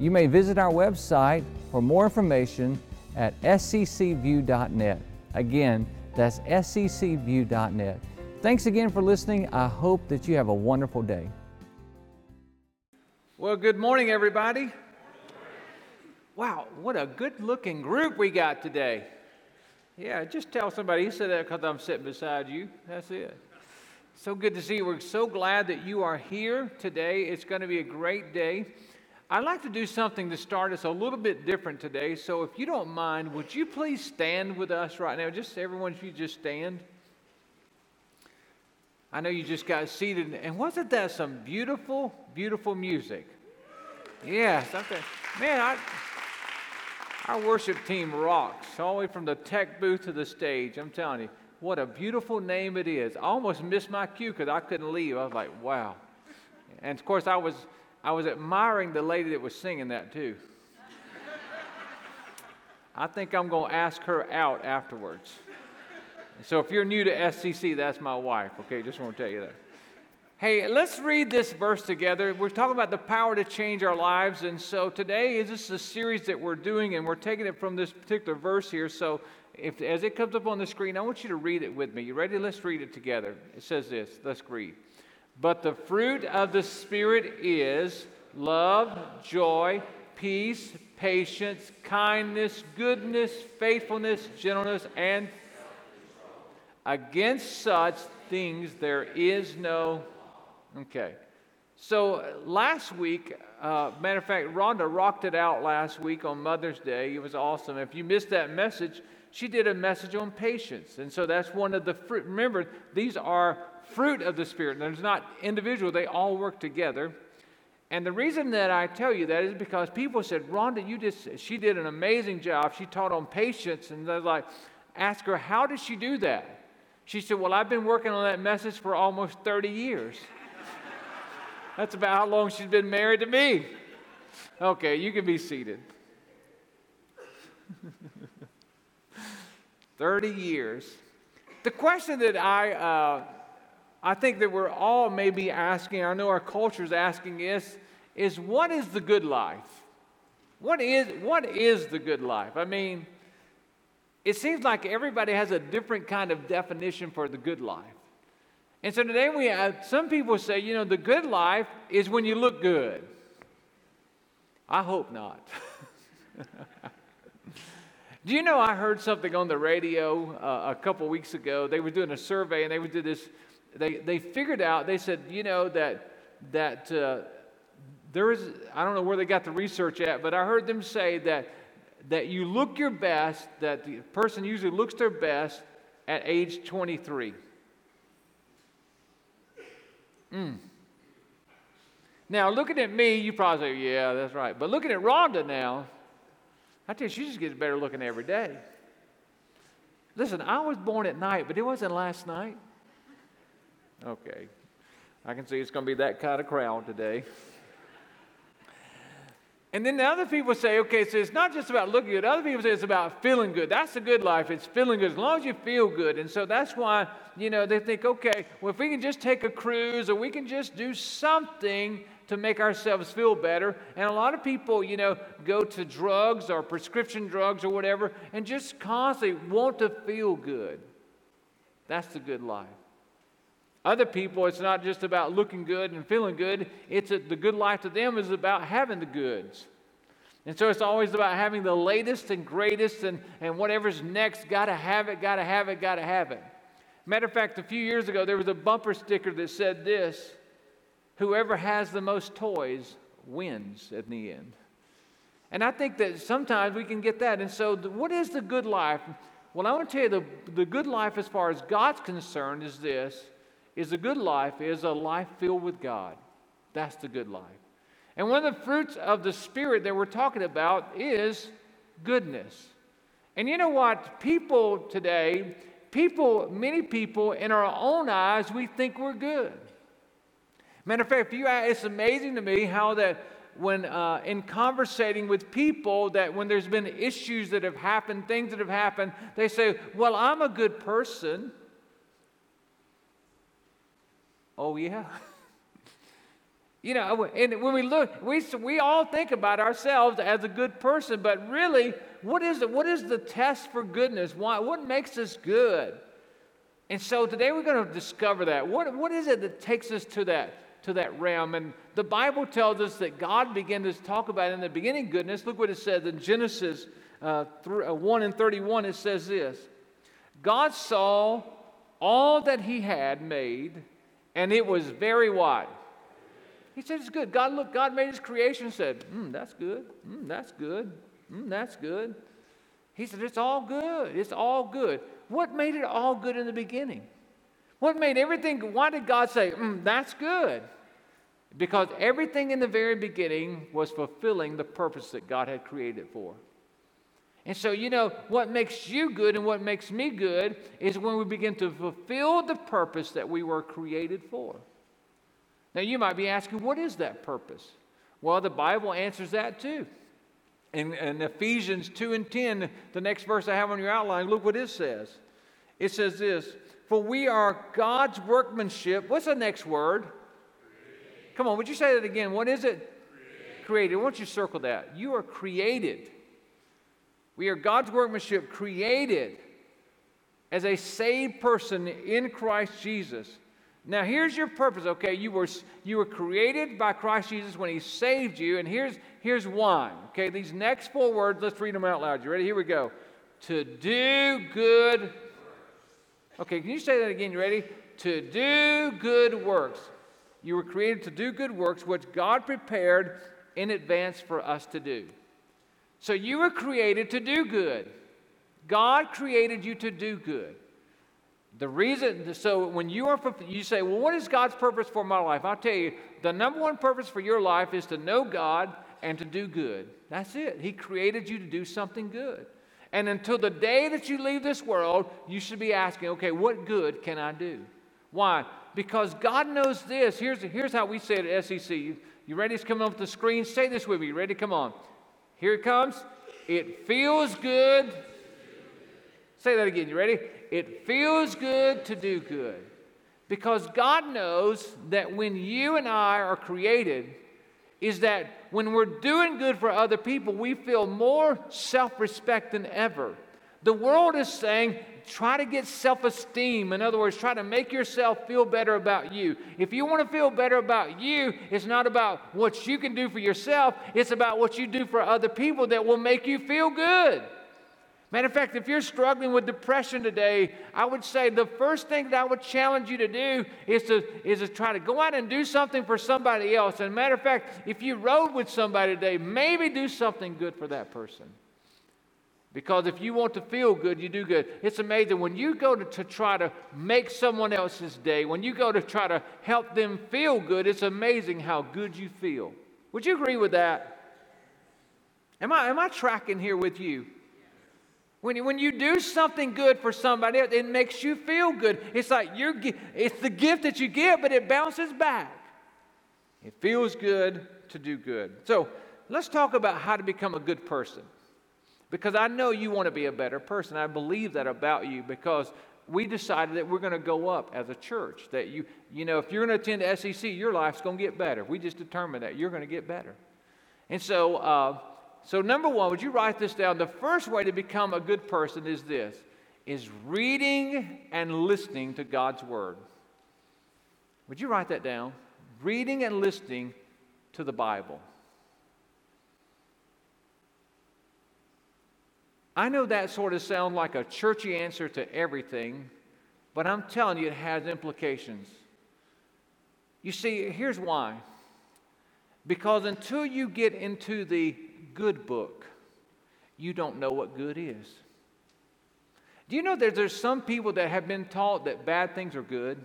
You may visit our website for more information at sccview.net. Again, that's sccview.net. Thanks again for listening. I hope that you have a wonderful day. Well, good morning, everybody. Wow, what a good looking group we got today. Yeah, just tell somebody, you said that because I'm sitting beside you. That's it. So good to see you. We're so glad that you are here today. It's going to be a great day. I'd like to do something to start us a little bit different today. So, if you don't mind, would you please stand with us right now? Just everyone, if you just stand. I know you just got seated, and wasn't that some beautiful, beautiful music? Yes, okay. Man, I, our worship team rocks, all the way from the tech booth to the stage. I'm telling you, what a beautiful name it is. I almost missed my cue because I couldn't leave. I was like, wow. And of course, I was I was admiring the lady that was singing that too. I think I'm going to ask her out afterwards. So if you're new to SCC, that's my wife. Okay, just want to tell you that. Hey, let's read this verse together. We're talking about the power to change our lives. And so today is just a series that we're doing, and we're taking it from this particular verse here. So if, as it comes up on the screen, I want you to read it with me. You ready? Let's read it together. It says this. Let's read. But the fruit of the Spirit is love, joy, peace, patience, kindness, goodness, faithfulness, gentleness, and against such things there is no. Okay. So last week, uh, matter of fact, Rhonda rocked it out last week on Mother's Day. It was awesome. If you missed that message, she did a message on patience. And so that's one of the fruit. Remember, these are fruit of the Spirit. There's not individual, they all work together. And the reason that I tell you that is because people said, Rhonda, you just, she did an amazing job. She taught on patience. And they're like, ask her, how did she do that? She said, Well, I've been working on that message for almost 30 years. That's about how long she's been married to me. Okay, you can be seated. 30 years. The question that I uh, I think that we're all maybe asking, I know our culture is asking is, is what is the good life? What is, what is the good life? I mean, it seems like everybody has a different kind of definition for the good life. And so today we have some people say, you know, the good life is when you look good. I hope not. Do you know I heard something on the radio uh, a couple weeks ago? They were doing a survey and they did this they, they figured out, they said, you know, that, that uh, there is, I don't know where they got the research at, but I heard them say that, that you look your best, that the person usually looks their best at age 23. Mm. Now, looking at me, you probably say, yeah, that's right. But looking at Rhonda now, I tell you, she just gets better looking every day. Listen, I was born at night, but it wasn't last night. Okay. I can see it's going to be that kind of crowd today. And then the other people say, okay, so it's not just about looking good. Other people say it's about feeling good. That's the good life. It's feeling good as long as you feel good. And so that's why, you know, they think, okay, well, if we can just take a cruise or we can just do something to make ourselves feel better. And a lot of people, you know, go to drugs or prescription drugs or whatever and just constantly want to feel good. That's the good life. Other people, it's not just about looking good and feeling good. It's a, the good life to them is about having the goods. And so it's always about having the latest and greatest and, and whatever's next. Got to have it, got to have it, got to have it. Matter of fact, a few years ago, there was a bumper sticker that said this Whoever has the most toys wins at the end. And I think that sometimes we can get that. And so, what is the good life? Well, I want to tell you the, the good life, as far as God's concerned, is this is a good life is a life filled with God. That's the good life. And one of the fruits of the Spirit that we're talking about is goodness. And you know what? People today, people, many people, in our own eyes, we think we're good. Matter of fact, you, it's amazing to me how that when uh, in conversating with people that when there's been issues that have happened, things that have happened, they say, "Well, I'm a good person." Oh yeah. You know, and when we look, we, we all think about ourselves as a good person, but really, what is it? What is the test for goodness? Why, what makes us good? And so today we're going to discover that. What, what is it that takes us to that, to that realm? And the Bible tells us that God began to talk about in the beginning goodness. Look what it says in Genesis uh, 1 and 31. It says this God saw all that he had made, and it was very wide. He said it's good. God looked, God made his creation said, mm, that's good. Mm, that's good. Mm, that's good. He said, it's all good. It's all good. What made it all good in the beginning? What made everything, why did God say, mm, that's good? Because everything in the very beginning was fulfilling the purpose that God had created for. And so, you know, what makes you good and what makes me good is when we begin to fulfill the purpose that we were created for. Now, you might be asking, what is that purpose? Well, the Bible answers that too. In, in, Ephesians 2 and 10, the next verse I have on your outline, look what it says. It says this For we are God's workmanship. What's the next word? Created. Come on, would you say that again? What is it? Created. created. Why don't you circle that? You are created. We are God's workmanship, created as a saved person in Christ Jesus now, here's your purpose, okay? You were, you were created by Christ Jesus when He saved you, and here's, here's why, okay? These next four words, let's read them out loud. You ready? Here we go. To do good. Okay, can you say that again? You ready? To do good works. You were created to do good works, which God prepared in advance for us to do. So you were created to do good. God created you to do good. The reason, so when you are, you say, well, what is God's purpose for my life? I'll tell you, the number one purpose for your life is to know God and to do good. That's it. He created you to do something good. And until the day that you leave this world, you should be asking, okay, what good can I do? Why? Because God knows this. Here's, here's how we say it at SCC. You, ready? It's coming up the screen. Say this with me. You ready? Come on. Here it comes. It feels good. Say that again. You ready? It feels good to do good because God knows that when you and I are created, is that when we're doing good for other people, we feel more self respect than ever. The world is saying, try to get self esteem. In other words, try to make yourself feel better about you. If you want to feel better about you, it's not about what you can do for yourself, it's about what you do for other people that will make you feel good. Matter of fact, if you're struggling with depression today, I would say the first thing that I would challenge you to do is to, is to try to go out and do something for somebody else. And matter of fact, if you rode with somebody today, maybe do something good for that person. Because if you want to feel good, you do good. It's amazing when you go to, to try to make someone else's day, when you go to try to help them feel good, it's amazing how good you feel. Would you agree with that? Am I, am I tracking here with you? When, you, when you do something good for somebody else, it makes you feel good. It's like you're, it's the gift that you give, but it bounces back. It feels good to do good. So let's talk about how to become a good person. Because I know you want to be a better person. I believe that about you because we decided that we're going to go up as a church. That you, you know, if you're going to attend SCC, your life's going to get better. We just determined that you're going to get better. And so, uh, so, number one, would you write this down? The first way to become a good person is this is reading and listening to God's word. Would you write that down? Reading and listening to the Bible. I know that sort of sounds like a churchy answer to everything, but I'm telling you, it has implications. You see, here's why. Because until you get into the good book, you don't know what good is. Do you know that there's some people that have been taught that bad things are good?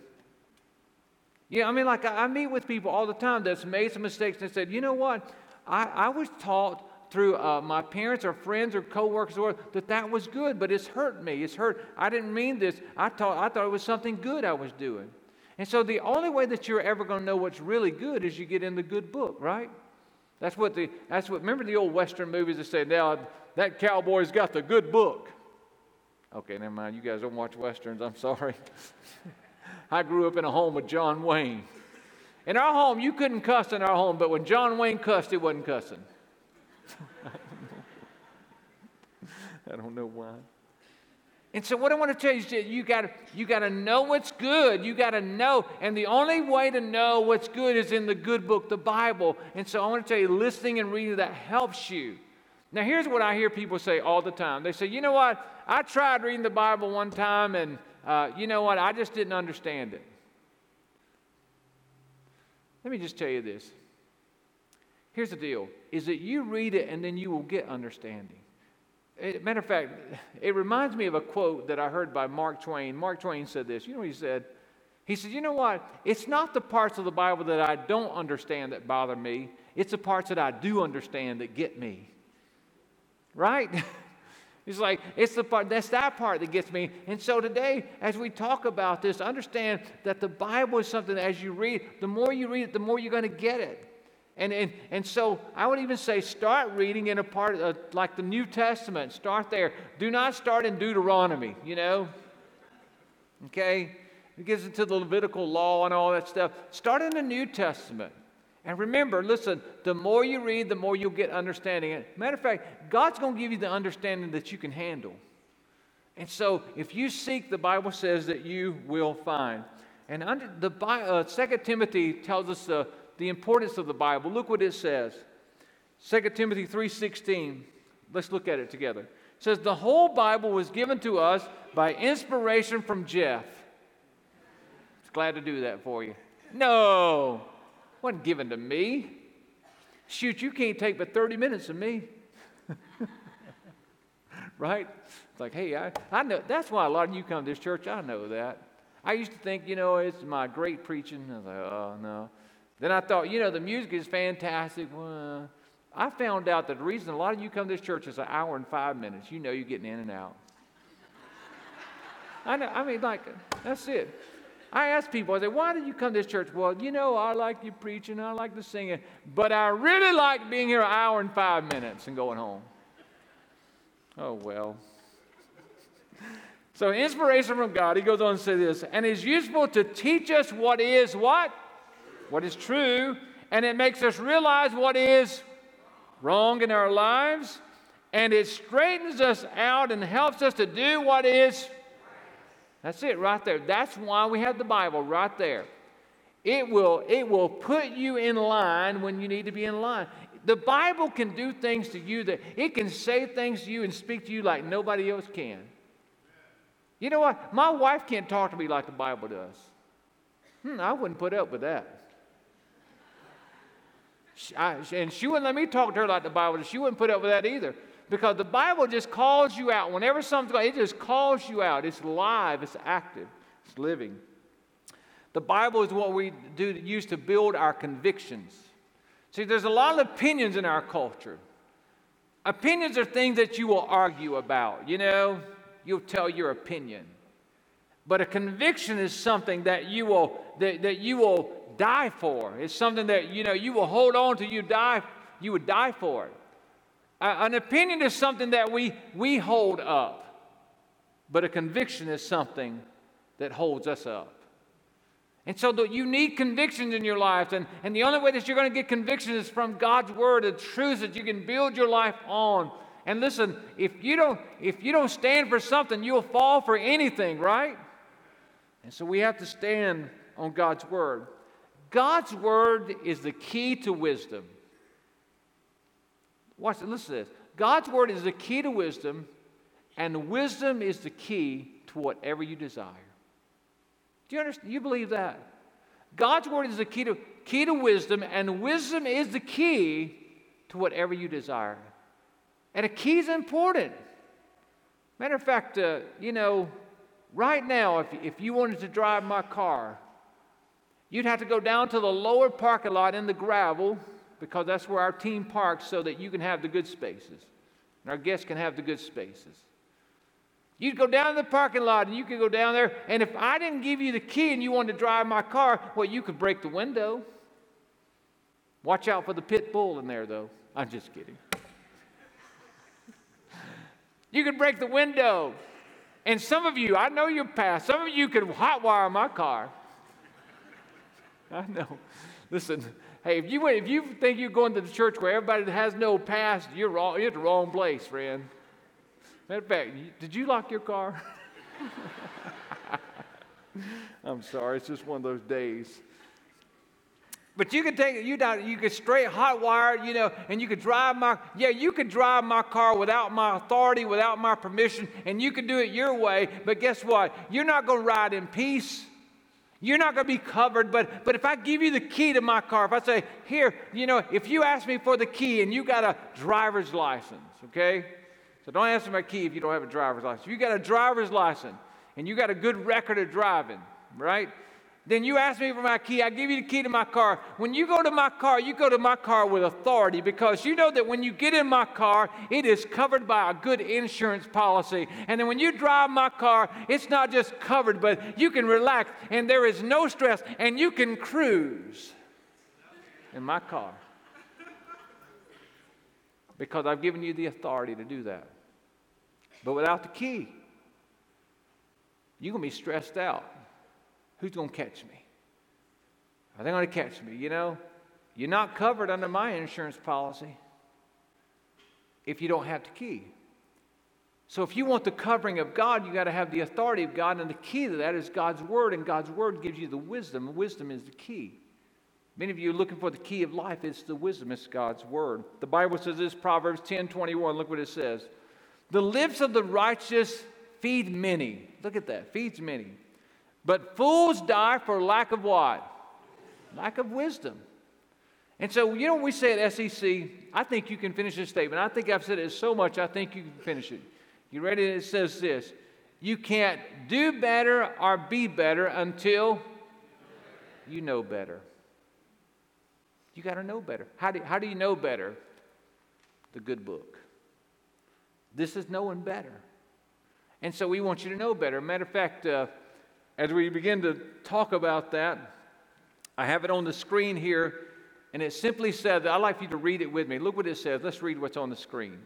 Yeah, I mean, like I, meet with people all the time that's made some mistakes and said, you know what? I, I was taught through uh, my parents or friends or coworkers or that that was good, but it's hurt me. It's hurt. I didn't mean this. I thought I thought it was something good I was doing. And so the only way that you're ever going to know what's really good is you get in the good book, right? That's what the that's what remember the old western movies that say now that cowboy's got the good book. Okay, never mind. You guys don't watch westerns. I'm sorry. I grew up in a home with John Wayne. In our home, you couldn't cuss in our home, but when John Wayne cussed, he wasn't cussing. I don't know why. And so, what I want to tell you is you got you got to know what's good. You got to know, and the only way to know what's good is in the good book, the Bible. And so, I want to tell you, listening and reading that helps you. Now, here's what I hear people say all the time. They say, "You know what? I tried reading the Bible one time, and uh, you know what? I just didn't understand it." Let me just tell you this. Here's the deal: is that you read it, and then you will get understanding. Eh, matter of fact, it reminds me of a quote that I heard by Mark Twain. Mark Twain said this. You know what he said? He said, You know what? It's not the parts of the Bible that I don't understand that bother me, it's the parts that I do understand that get me. Right? He's like, it's the part, that's that part that gets me. And so today, as we talk about this, understand that the Bible is something as you read, the more you read it, the more you're going to get it. And, and, and so I would even say start reading in a part of, like the New Testament. Start there. Do not start in Deuteronomy, you know? Okay? It gets into the Levitical law and all that stuff. Start in the New Testament. And remember, listen, the more you read, the more you'll get understanding. Matter of fact, God's going to give you the understanding that you can handle. And so if you seek, the Bible says that you will find. And under the uh, Second Timothy tells us uh, the importance of the Bible. Look what it says. 2 Timothy 3:16. Let's look at it together. It says the whole Bible was given to us by inspiration from Jeff. It's glad to do that for you. No, wasn't given to me. Shoot, you can't take but 30 minutes of me. right? It's like, hey, I, I know that's why a lot of you come to this church. I know that. I used to think, you know, it's my great preaching. I was like, oh no. Then I thought, you know, the music is fantastic. Well, I found out that the reason a lot of you come to this church is an hour and five minutes. You know you're getting in and out. I, know, I mean, like, that's it. I ask people, I say, why did you come to this church? Well, you know, I like you preaching, I like the singing, but I really like being here an hour and five minutes and going home. Oh, well. So, inspiration from God, he goes on to say this, and is useful to teach us what is what? What is true, and it makes us realize what is wrong in our lives, and it straightens us out and helps us to do what is. That's it right there. That's why we have the Bible right there. It will, it will put you in line when you need to be in line. The Bible can do things to you that it can say things to you and speak to you like nobody else can. You know what? My wife can't talk to me like the Bible does. Hmm, I wouldn't put up with that. I, and she wouldn't let me talk to her like the Bible. She wouldn't put up with that either. Because the Bible just calls you out. Whenever something's going, it just calls you out. It's live, it's active, it's living. The Bible is what we do use to build our convictions. See, there's a lot of opinions in our culture. Opinions are things that you will argue about. You know, you'll tell your opinion. But a conviction is something that you will that, that you will die for. It's something that you know you will hold on to. You die, you would die for it. An opinion is something that we we hold up, but a conviction is something that holds us up. And so the, you need convictions in your life, and, and the only way that you're going to get convictions is from God's word, the truth that you can build your life on. And listen, if you don't if you don't stand for something, you'll fall for anything, right? And so we have to stand on God's word. God's word is the key to wisdom. Watch, listen to this. God's word is the key to wisdom, and wisdom is the key to whatever you desire. Do you understand? You believe that? God's word is the key to, key to wisdom, and wisdom is the key to whatever you desire. And a key is important. Matter of fact, uh, you know, right now, if, if you wanted to drive my car, You'd have to go down to the lower parking lot in the gravel because that's where our team parks so that you can have the good spaces and our guests can have the good spaces. You'd go down to the parking lot and you could go down there, and if I didn't give you the key and you wanted to drive my car, well, you could break the window. Watch out for the pit bull in there, though. I'm just kidding. you could break the window. And some of you, I know your past, some of you could hotwire my car. I know. Listen, hey, if you, if you think you're going to the church where everybody has no past, you're, wrong, you're at the wrong place, friend. Matter of fact, did you lock your car? I'm sorry, it's just one of those days. But you could take it, you down, you could straight hot wire, you know, and you could drive my, yeah, you could drive my car without my authority, without my permission, and you could do it your way. But guess what? You're not going to ride in peace. You're not going to be covered, but, but if I give you the key to my car, if I say, here, you know, if you ask me for the key and you got a driver's license, okay? So don't ask for my key if you don't have a driver's license. If you got a driver's license and you got a good record of driving, right? Then you ask me for my key. I give you the key to my car. When you go to my car, you go to my car with authority because you know that when you get in my car, it is covered by a good insurance policy. And then when you drive my car, it's not just covered, but you can relax and there is no stress and you can cruise in my car because I've given you the authority to do that. But without the key, you're going to be stressed out. Who's going to catch me? Are they going to catch me? You know, you're not covered under my insurance policy if you don't have the key. So if you want the covering of God, you got to have the authority of God, and the key to that is God's word, and God's word gives you the wisdom. Wisdom is the key. Many of you are looking for the key of life. It's the wisdom, it's God's word. The Bible says this, Proverbs 10 21. Look what it says. The lips of the righteous feed many. Look at that, feeds many. But fools die for lack of what? Lack of wisdom. And so, you know, we say at SCC, I think you can finish this statement. I think I've said it so much, I think you can finish it. You ready? It says this You can't do better or be better until you know better. You got to know better. How do, how do you know better? The good book. This is knowing better. And so we want you to know better. Matter of fact, uh, as we begin to talk about that, I have it on the screen here, and it simply said, I'd like you to read it with me. Look what it says. Let's read what's on the screen.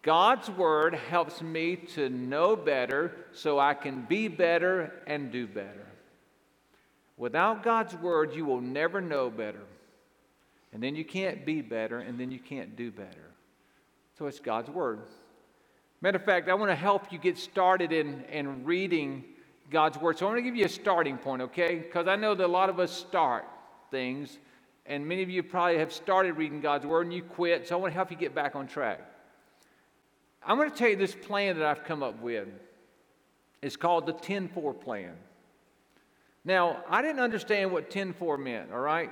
God's word helps me to know better so I can be better and do better. Without God's word, you will never know better. And then you can't be better, and then you can't do better. So it's God's Word. Matter of fact, I want to help you get started in, in reading God's Word. So I want to give you a starting point, okay? Because I know that a lot of us start things, and many of you probably have started reading God's Word and you quit. So I want to help you get back on track. I'm going to tell you this plan that I've come up with. It's called the 10 4 plan. Now, I didn't understand what 10 4 meant, all right?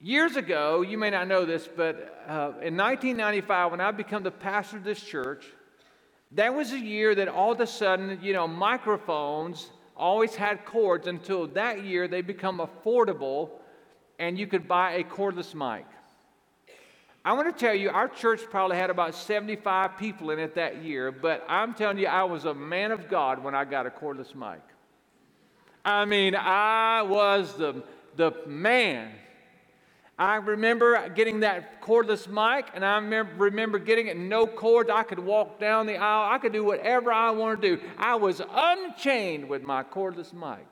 Years ago, you may not know this, but uh, in 1995, when I became the pastor of this church, that was a year that all of a sudden, you know, microphones always had cords until that year they become affordable and you could buy a cordless mic. I want to tell you, our church probably had about 75 people in it that year, but I'm telling you, I was a man of God when I got a cordless mic. I mean, I was the, the man I remember getting that cordless mic, and I remember getting it no cords. I could walk down the aisle. I could do whatever I wanted to do. I was unchained with my cordless mic.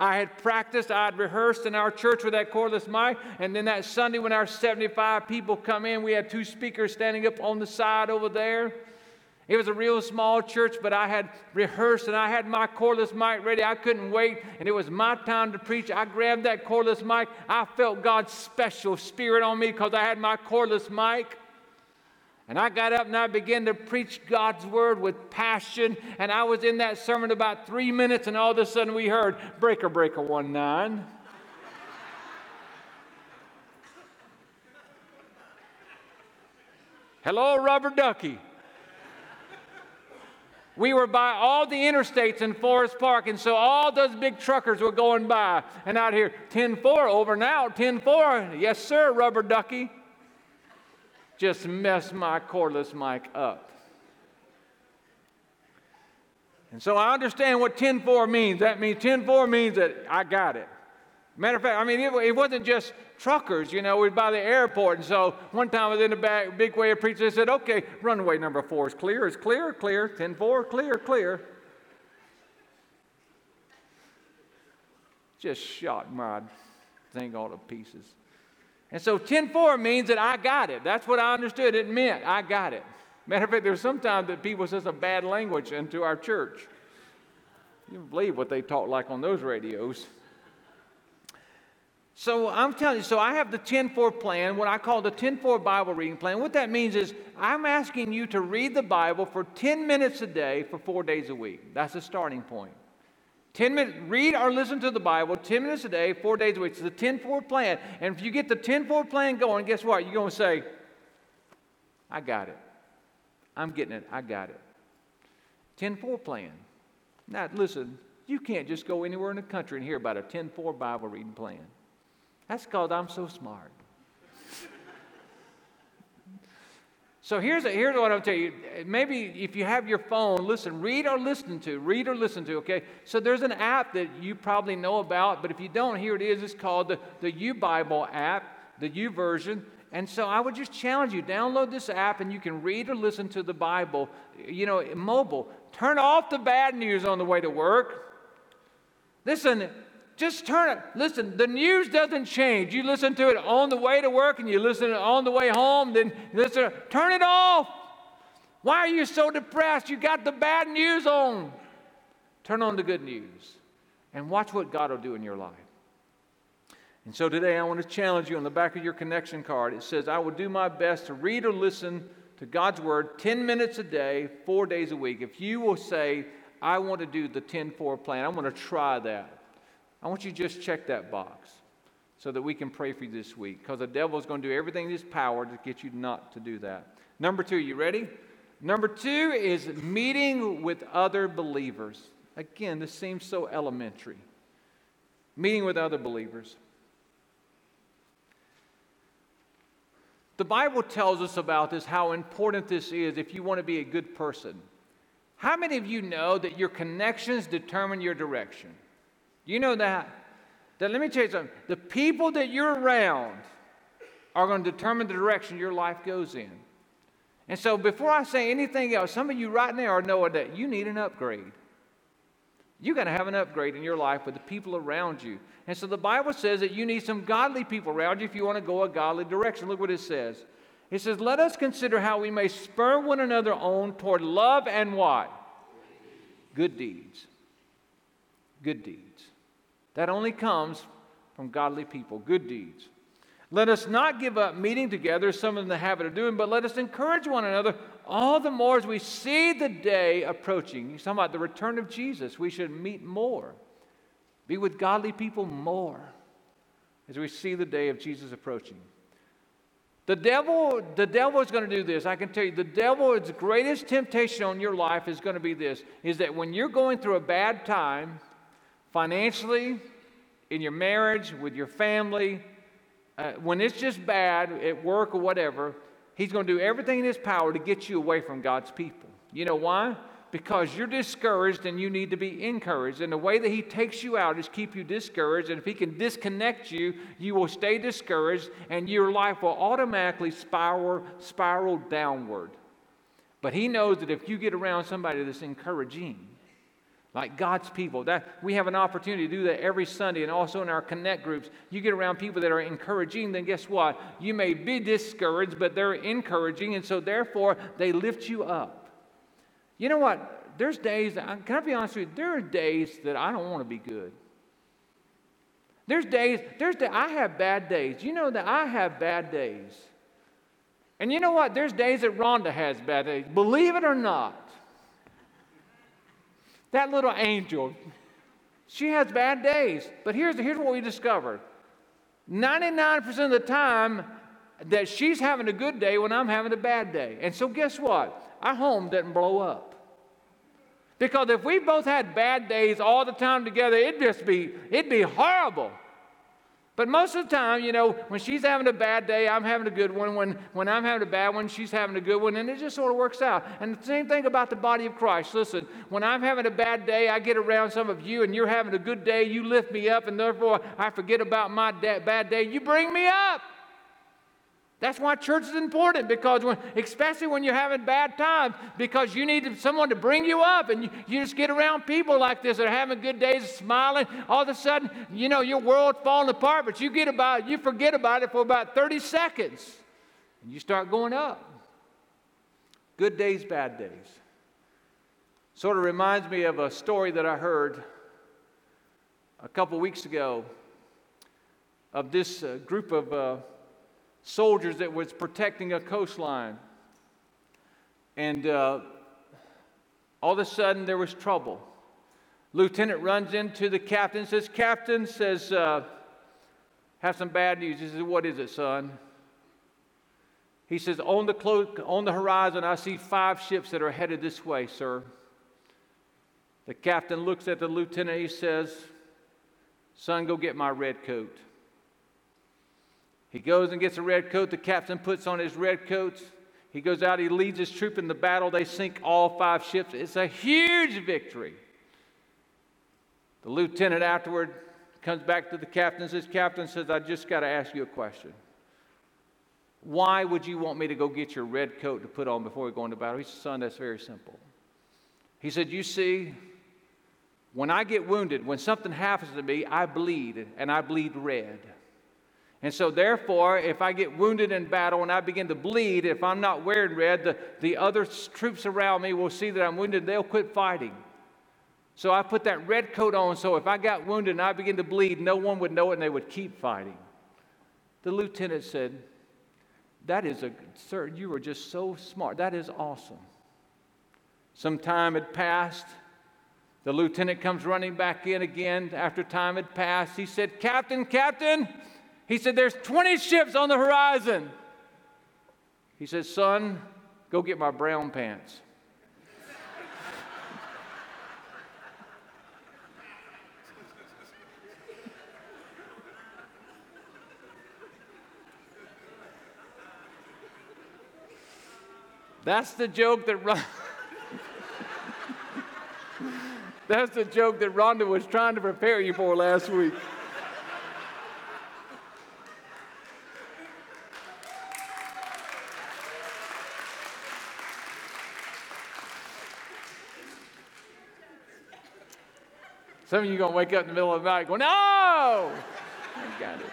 I had practiced, I had rehearsed in our church with that cordless mic, and then that Sunday when our 75 people come in, we had two speakers standing up on the side over there. It was a real small church, but I had rehearsed and I had my cordless mic ready. I couldn't wait, and it was my time to preach. I grabbed that cordless mic. I felt God's special spirit on me because I had my cordless mic. And I got up and I began to preach God's word with passion. And I was in that sermon about three minutes, and all of a sudden we heard Breaker Breaker 1 9. Hello, Rubber Ducky. We were by all the interstates in Forest Park, and so all those big truckers were going by. And out here, 10 4 over now, 10 4. Yes, sir, rubber ducky. Just messed my cordless mic up. And so I understand what 10 4 means. That means 10 4 means that I got it. Matter of fact, I mean, it, it, wasn't just truckers, you know, we're by the airport. And so one time I was in the back, big way of preaching, they said, okay, runway number four is clear, is clear, clear, 10 4, clear, clear. Just shot my thing all to pieces. And so 10 4 means that I got it. That's what I understood it meant. I got it. Matter of fact, there's sometimes that people say some bad language into our church. You believe what they talk like on those radios. So I'm telling you, so I have the 10 4 plan, what I call the 10 4 Bible reading plan. What that means is I'm asking you to read the Bible for 10 minutes a day for four days a week. That's the starting point. 10 minutes, read or listen to the Bible 10 minutes a day, four days a week. It's the 10 4 plan. And if you get the 10 4 plan going, guess what? You're going to say, I got it. I'm getting it. I got it. 10 4 plan. Now, listen, you can't just go anywhere in the country and hear about a 10 4 Bible reading plan. That's called I'm so smart. so here's, a, here's what I'll tell you. Maybe if you have your phone, listen, read or listen to, read or listen to, okay? So there's an app that you probably know about, but if you don't, here it is. It's called the, the U Bible app, the YouVersion. And so I would just challenge you download this app and you can read or listen to the Bible, you know, mobile. Turn off the bad news on the way to work. Listen, just turn it. Listen, the news doesn't change. You listen to it on the way to work and you listen to it on the way home, then listen, turn it off. Why are you so depressed? You got the bad news on. Turn on the good news and watch what God will do in your life. And so today I want to challenge you on the back of your connection card. It says, I will do my best to read or listen to God's word 10 minutes a day, four days a week. If you will say, I want to do the 10 4 plan, I want to try that. I want you to just check that box so that we can pray for you this week because the devil is going to do everything in his power to get you not to do that. Number two, you ready? Number two is meeting with other believers. Again, this seems so elementary. Meeting with other believers. The Bible tells us about this, how important this is if you want to be a good person. How many of you know that your connections determine your direction? Do you know that? That let me tell you something. The people that you're around are going to determine the direction your life goes in. And so before I say anything else, some of you right now are knowing that you need an upgrade. You got to have an upgrade in your life with the people around you. And so the Bible says that you need some godly people around you if you want to go a godly direction. Look what it says. It says, Let us consider how we may spur one another on toward love and what? Good deeds. Good deeds. That only comes from godly people, good deeds. Let us not give up meeting together, some of them the habit of doing, but let us encourage one another all the more as we see the day approaching. He's talking about the return of Jesus. We should meet more, be with godly people more as we see the day of Jesus approaching. The devil, the devil is going to do this. I can tell you, the devil's greatest temptation on your life is going to be this: is that when you're going through a bad time, financially, in your marriage, with your family, uh, when it's just bad at work or whatever, he's going to do everything in his power to get you away from God's people. You know why? Because you're discouraged and you need to be encouraged. And the way that he takes you out is keep you discouraged. And if he can disconnect you, you will stay discouraged and your life will automatically spiral, spiral downward. But he knows that if you get around somebody that's encouraging, like God's people. That we have an opportunity to do that every Sunday and also in our connect groups. You get around people that are encouraging, then guess what? You may be discouraged, but they're encouraging, and so therefore they lift you up. You know what? There's days, can I be honest with you? There are days that I don't want to be good. There's days, there's days, I have bad days. You know that I have bad days. And you know what? There's days that Rhonda has bad days. Believe it or not. That little angel, she has bad days. But here's, here's what we discovered 99% of the time, that she's having a good day when I'm having a bad day. And so, guess what? Our home doesn't blow up. Because if we both had bad days all the time together, it'd just be, it'd be horrible. But most of the time, you know, when she's having a bad day, I'm having a good one. When, when I'm having a bad one, she's having a good one. And it just sort of works out. And the same thing about the body of Christ. Listen, when I'm having a bad day, I get around some of you and you're having a good day. You lift me up, and therefore I forget about my da- bad day. You bring me up. That's why church is important because, when, especially when you're having bad times, because you need someone to bring you up, and you, you, just get around people like this that are having good days, smiling. All of a sudden, you know your world's falling apart, but you get about you forget about it for about 30 seconds, and you start going up. Good days, bad days. Sort of reminds me of a story that I heard a couple weeks ago of this uh, group of. Uh, soldiers that was protecting a coastline. And uh, all of a sudden there was trouble. Lieutenant runs into the captain, says, Captain, says, uh, have some bad news. He says, What is it, son? He says, on the, clo- on the horizon, I see five ships that are headed this way, sir. The captain looks at the lieutenant. He says, Son, go get my red coat. He goes and gets a red coat. The captain puts on his red coats. He goes out, he leads his troop in the battle. They sink all five ships. It's a huge victory. The lieutenant afterward comes back to the captain and says, Captain says, I just got to ask you a question. Why would you want me to go get your red coat to put on before we go into battle? He said, Son, that's very simple. He said, You see, when I get wounded, when something happens to me, I bleed, and I bleed red. And so, therefore, if I get wounded in battle and I begin to bleed, if I'm not wearing red, the, the other troops around me will see that I'm wounded, they'll quit fighting. So I put that red coat on so if I got wounded and I begin to bleed, no one would know it and they would keep fighting. The lieutenant said, That is a, sir, you are just so smart. That is awesome. Some time had passed. The lieutenant comes running back in again after time had passed. He said, Captain, Captain, he said, There's 20 ships on the horizon. He said, Son, go get my brown pants. That's the joke that Ron- That's the joke that Rhonda was trying to prepare you for last week. Some of you are going to wake up in the middle of the night going, No! I got it.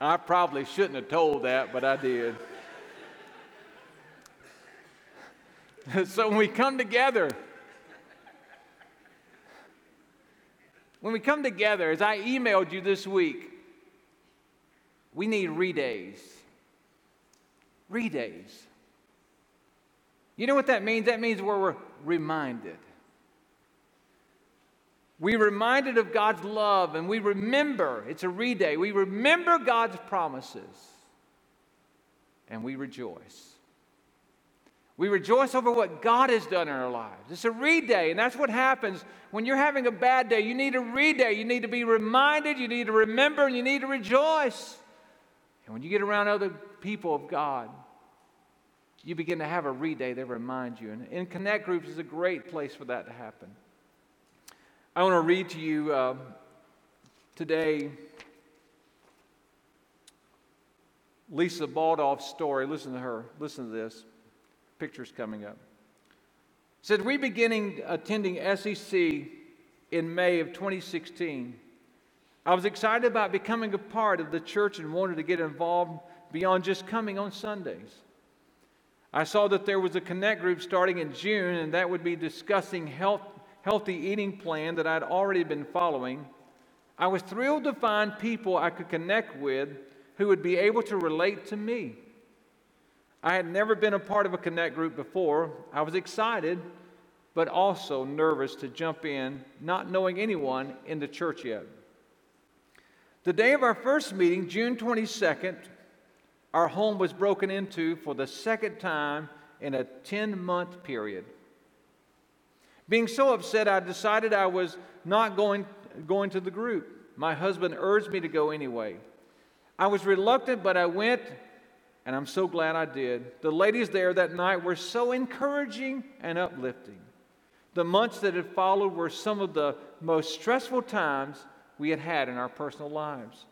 I probably shouldn't have told that, but I did. so when we come together, when we come together, as I emailed you this week, we need redays. Redays. You know what that means? That means where we're reminded. We reminded of God's love and we remember, it's a reday, we remember God's promises and we rejoice. We rejoice over what God has done in our lives. It's a reday, and that's what happens when you're having a bad day. You need a reday. You need to be reminded, you need to remember, and you need to rejoice. And when you get around other people of God, you begin to have a reday that reminds you. And in Connect Groups is a great place for that to happen. I want to read to you uh, today Lisa Baldoff's story. Listen to her. Listen to this. Pictures coming up. Said, We beginning attending SCC in May of 2016. I was excited about becoming a part of the church and wanted to get involved beyond just coming on Sundays. I saw that there was a connect group starting in June, and that would be discussing health healthy eating plan that I'd already been following, I was thrilled to find people I could connect with who would be able to relate to me. I had never been a part of a connect group before. I was excited, but also nervous to jump in, not knowing anyone in the church yet. The day of our first meeting, June 22nd, our home was broken into for the second time in a 10 month period. Being so upset, I decided I was not going, going to the group. My husband urged me to go anyway. I was reluctant, but I went, and I'm so glad I did. The ladies there that night were so encouraging and uplifting. The months that had followed were some of the most stressful times we had had in our personal lives.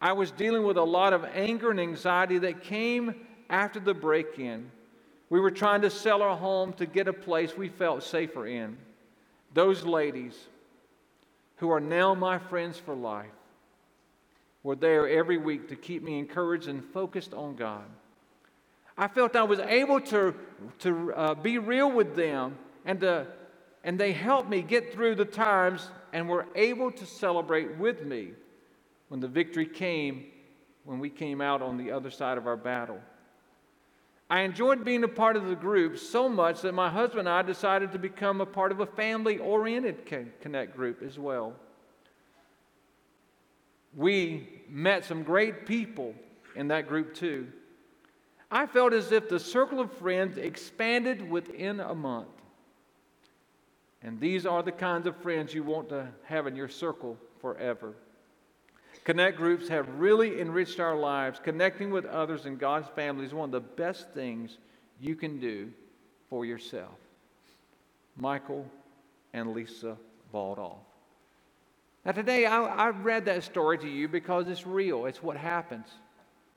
I was dealing with a lot of anger and anxiety that came after the break in. We were trying to sell our home to get a place we felt safer in. Those ladies, who are now my friends for life, were there every week to keep me encouraged and focused on God. I felt I was able to, to uh, be real with them, and, to, and they helped me get through the times and were able to celebrate with me when the victory came when we came out on the other side of our battle. I enjoyed being a part of the group so much that my husband and I decided to become a part of a family oriented Connect group as well. We met some great people in that group too. I felt as if the circle of friends expanded within a month. And these are the kinds of friends you want to have in your circle forever. Connect groups have really enriched our lives. Connecting with others in God's family is one of the best things you can do for yourself. Michael and Lisa Valdolf. Now, today I, I read that story to you because it's real. It's what happens.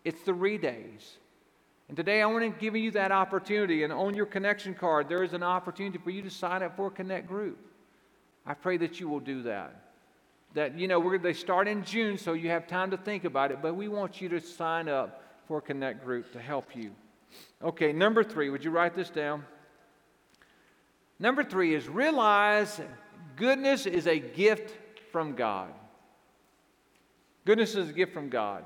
It's the redays. And today I want to give you that opportunity. And on your connection card, there is an opportunity for you to sign up for a Connect group. I pray that you will do that that, you know, they start in June, so you have time to think about it, but we want you to sign up for a Connect group to help you. Okay, number three, would you write this down? Number three is realize goodness is a gift from God. Goodness is a gift from God.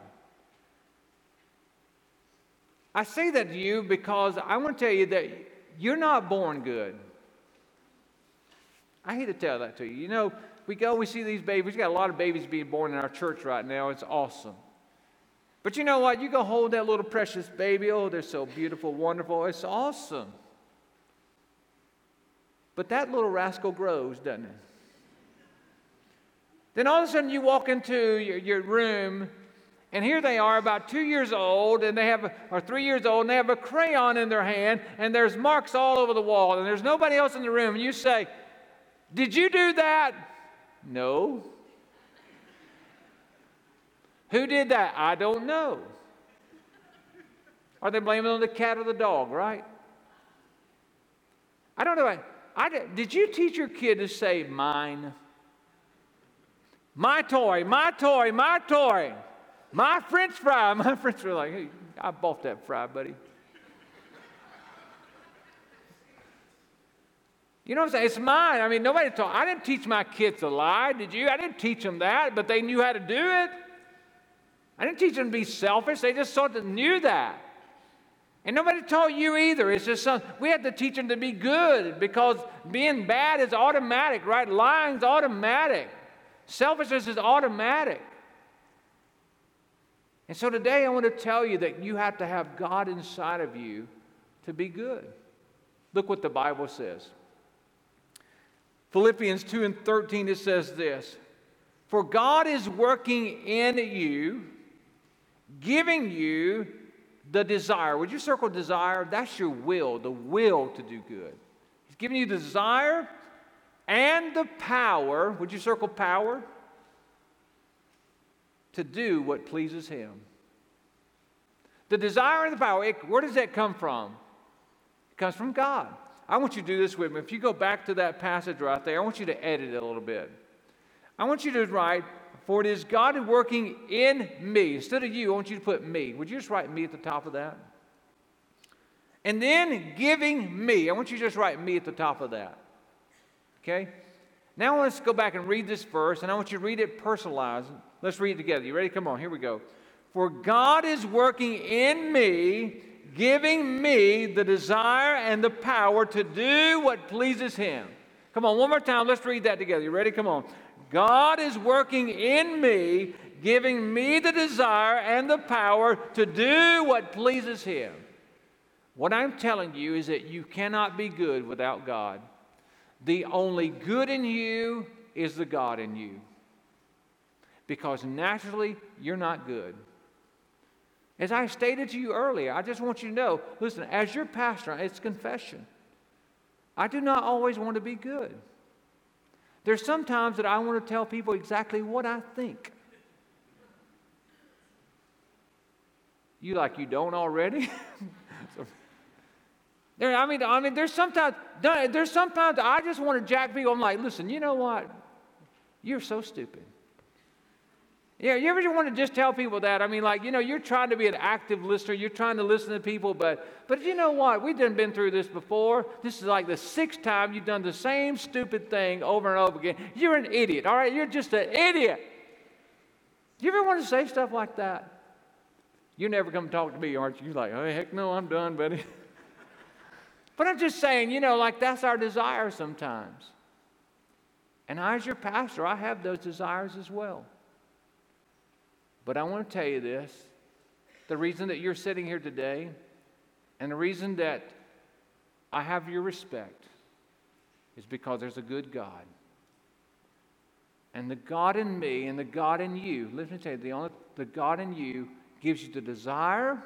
I say that to you because I want to tell you that you're not born good. I hate to tell that to you. You know, we go, we see these babies. We got a lot of babies being born in our church right now. It's awesome. But you know what? You go hold that little precious baby. Oh, they're so beautiful, wonderful. It's awesome. But that little rascal grows, doesn't it? Then all of a sudden you walk into your, your room and here they are, about two years old, and they have, or three years old, and they have a crayon in their hand, and there's marks all over the wall, and there's nobody else in the room. And you say, Did you do that? No. Who did that? I don't know. Are they blaming on the cat or the dog, right? I don't know. I, did you teach your kid to say mine? My toy, my toy, my toy, my French fry. My French fry, like, hey, I bought that fry, buddy. You know what I'm saying? It's mine. I mean, nobody taught. I didn't teach my kids to lie, did you? I didn't teach them that, but they knew how to do it. I didn't teach them to be selfish. They just sort of knew that. And nobody taught you either. It's just some, we had to teach them to be good because being bad is automatic, right? Lying's automatic. Selfishness is automatic. And so today I want to tell you that you have to have God inside of you to be good. Look what the Bible says. Philippians 2 and 13, it says this For God is working in you, giving you the desire. Would you circle desire? That's your will, the will to do good. He's giving you the desire and the power. Would you circle power? To do what pleases Him. The desire and the power, it, where does that come from? It comes from God. I want you to do this with me. If you go back to that passage right there, I want you to edit it a little bit. I want you to write, For it is God working in me. Instead of you, I want you to put me. Would you just write me at the top of that? And then giving me. I want you to just write me at the top of that. Okay? Now let's go back and read this verse, and I want you to read it personalized. Let's read it together. You ready? Come on, here we go. For God is working in me giving me the desire and the power to do what pleases Him. Come on, one more time. Let's read that together. You ready? Come on. God is working in me, giving me the desire and the power to do what pleases Him. What I'm telling you is that you cannot be good without God. The only good in you is the God in you. Because naturally, you're not good. As I stated to you earlier, I just want you to know listen, as your pastor, it's confession. I do not always want to be good. There's sometimes that I want to tell people exactly what I think. You like you don't already? there, I mean, I mean, there's sometimes there's sometimes I just want to jack people. I'm like, listen, you know what? You're so stupid. Yeah, you ever want to just tell people that? I mean, like, you know, you're trying to be an active listener, you're trying to listen to people, but but you know what? We've done been through this before. This is like the sixth time you've done the same stupid thing over and over again. You're an idiot, all right? You're just an idiot. You ever want to say stuff like that? You never come talk to me, aren't you? You're like, oh heck no, I'm done, buddy. but I'm just saying, you know, like that's our desire sometimes. And I, as your pastor, I have those desires as well. But I want to tell you this the reason that you're sitting here today, and the reason that I have your respect, is because there's a good God. And the God in me and the God in you, listen to you, the, only, the God in you gives you the desire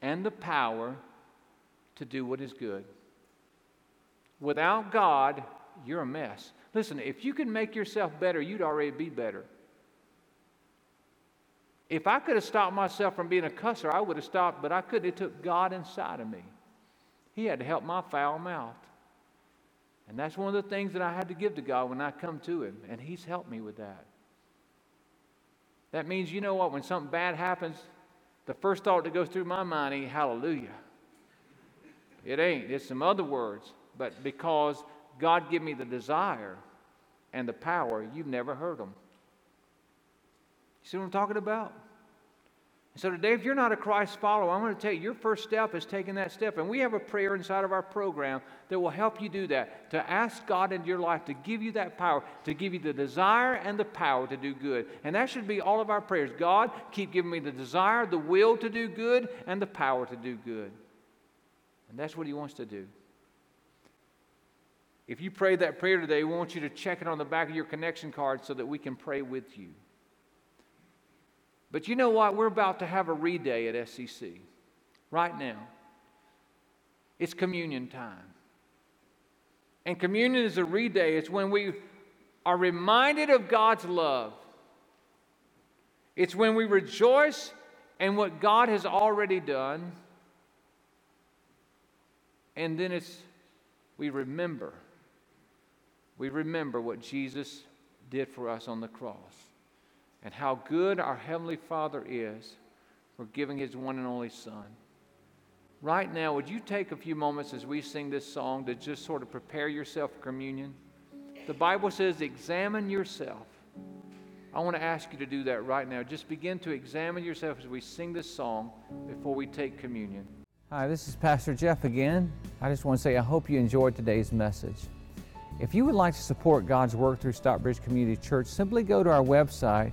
and the power to do what is good. Without God, you're a mess. Listen, if you could make yourself better, you'd already be better. If I could have stopped myself from being a cusser, I would have stopped, but I couldn't. It took God inside of me. He had to help my foul mouth. And that's one of the things that I had to give to God when I come to Him, and He's helped me with that. That means, you know what, when something bad happens, the first thought that goes through my mind ain't hallelujah. It ain't. It's some other words. But because God give me the desire and the power, you've never heard them. You see what I'm talking about? So today, if you're not a Christ follower, I'm going to tell you your first step is taking that step. And we have a prayer inside of our program that will help you do that. To ask God into your life to give you that power, to give you the desire and the power to do good. And that should be all of our prayers. God, keep giving me the desire, the will to do good, and the power to do good. And that's what He wants to do. If you prayed that prayer today, we want you to check it on the back of your connection card so that we can pray with you. But you know what? We're about to have a read day at SCC right now. It's communion time. And communion is a read day. It's when we are reminded of God's love. It's when we rejoice in what God has already done. And then it's we remember. We remember what Jesus did for us on the cross and how good our Heavenly Father is for giving His one and only Son. Right now, would you take a few moments as we sing this song to just sort of prepare yourself for communion? The Bible says, examine yourself. I want to ask you to do that right now. Just begin to examine yourself as we sing this song before we take communion. Hi, this is Pastor Jeff again. I just want to say I hope you enjoyed today's message. If you would like to support God's work through Stockbridge Community Church, simply go to our website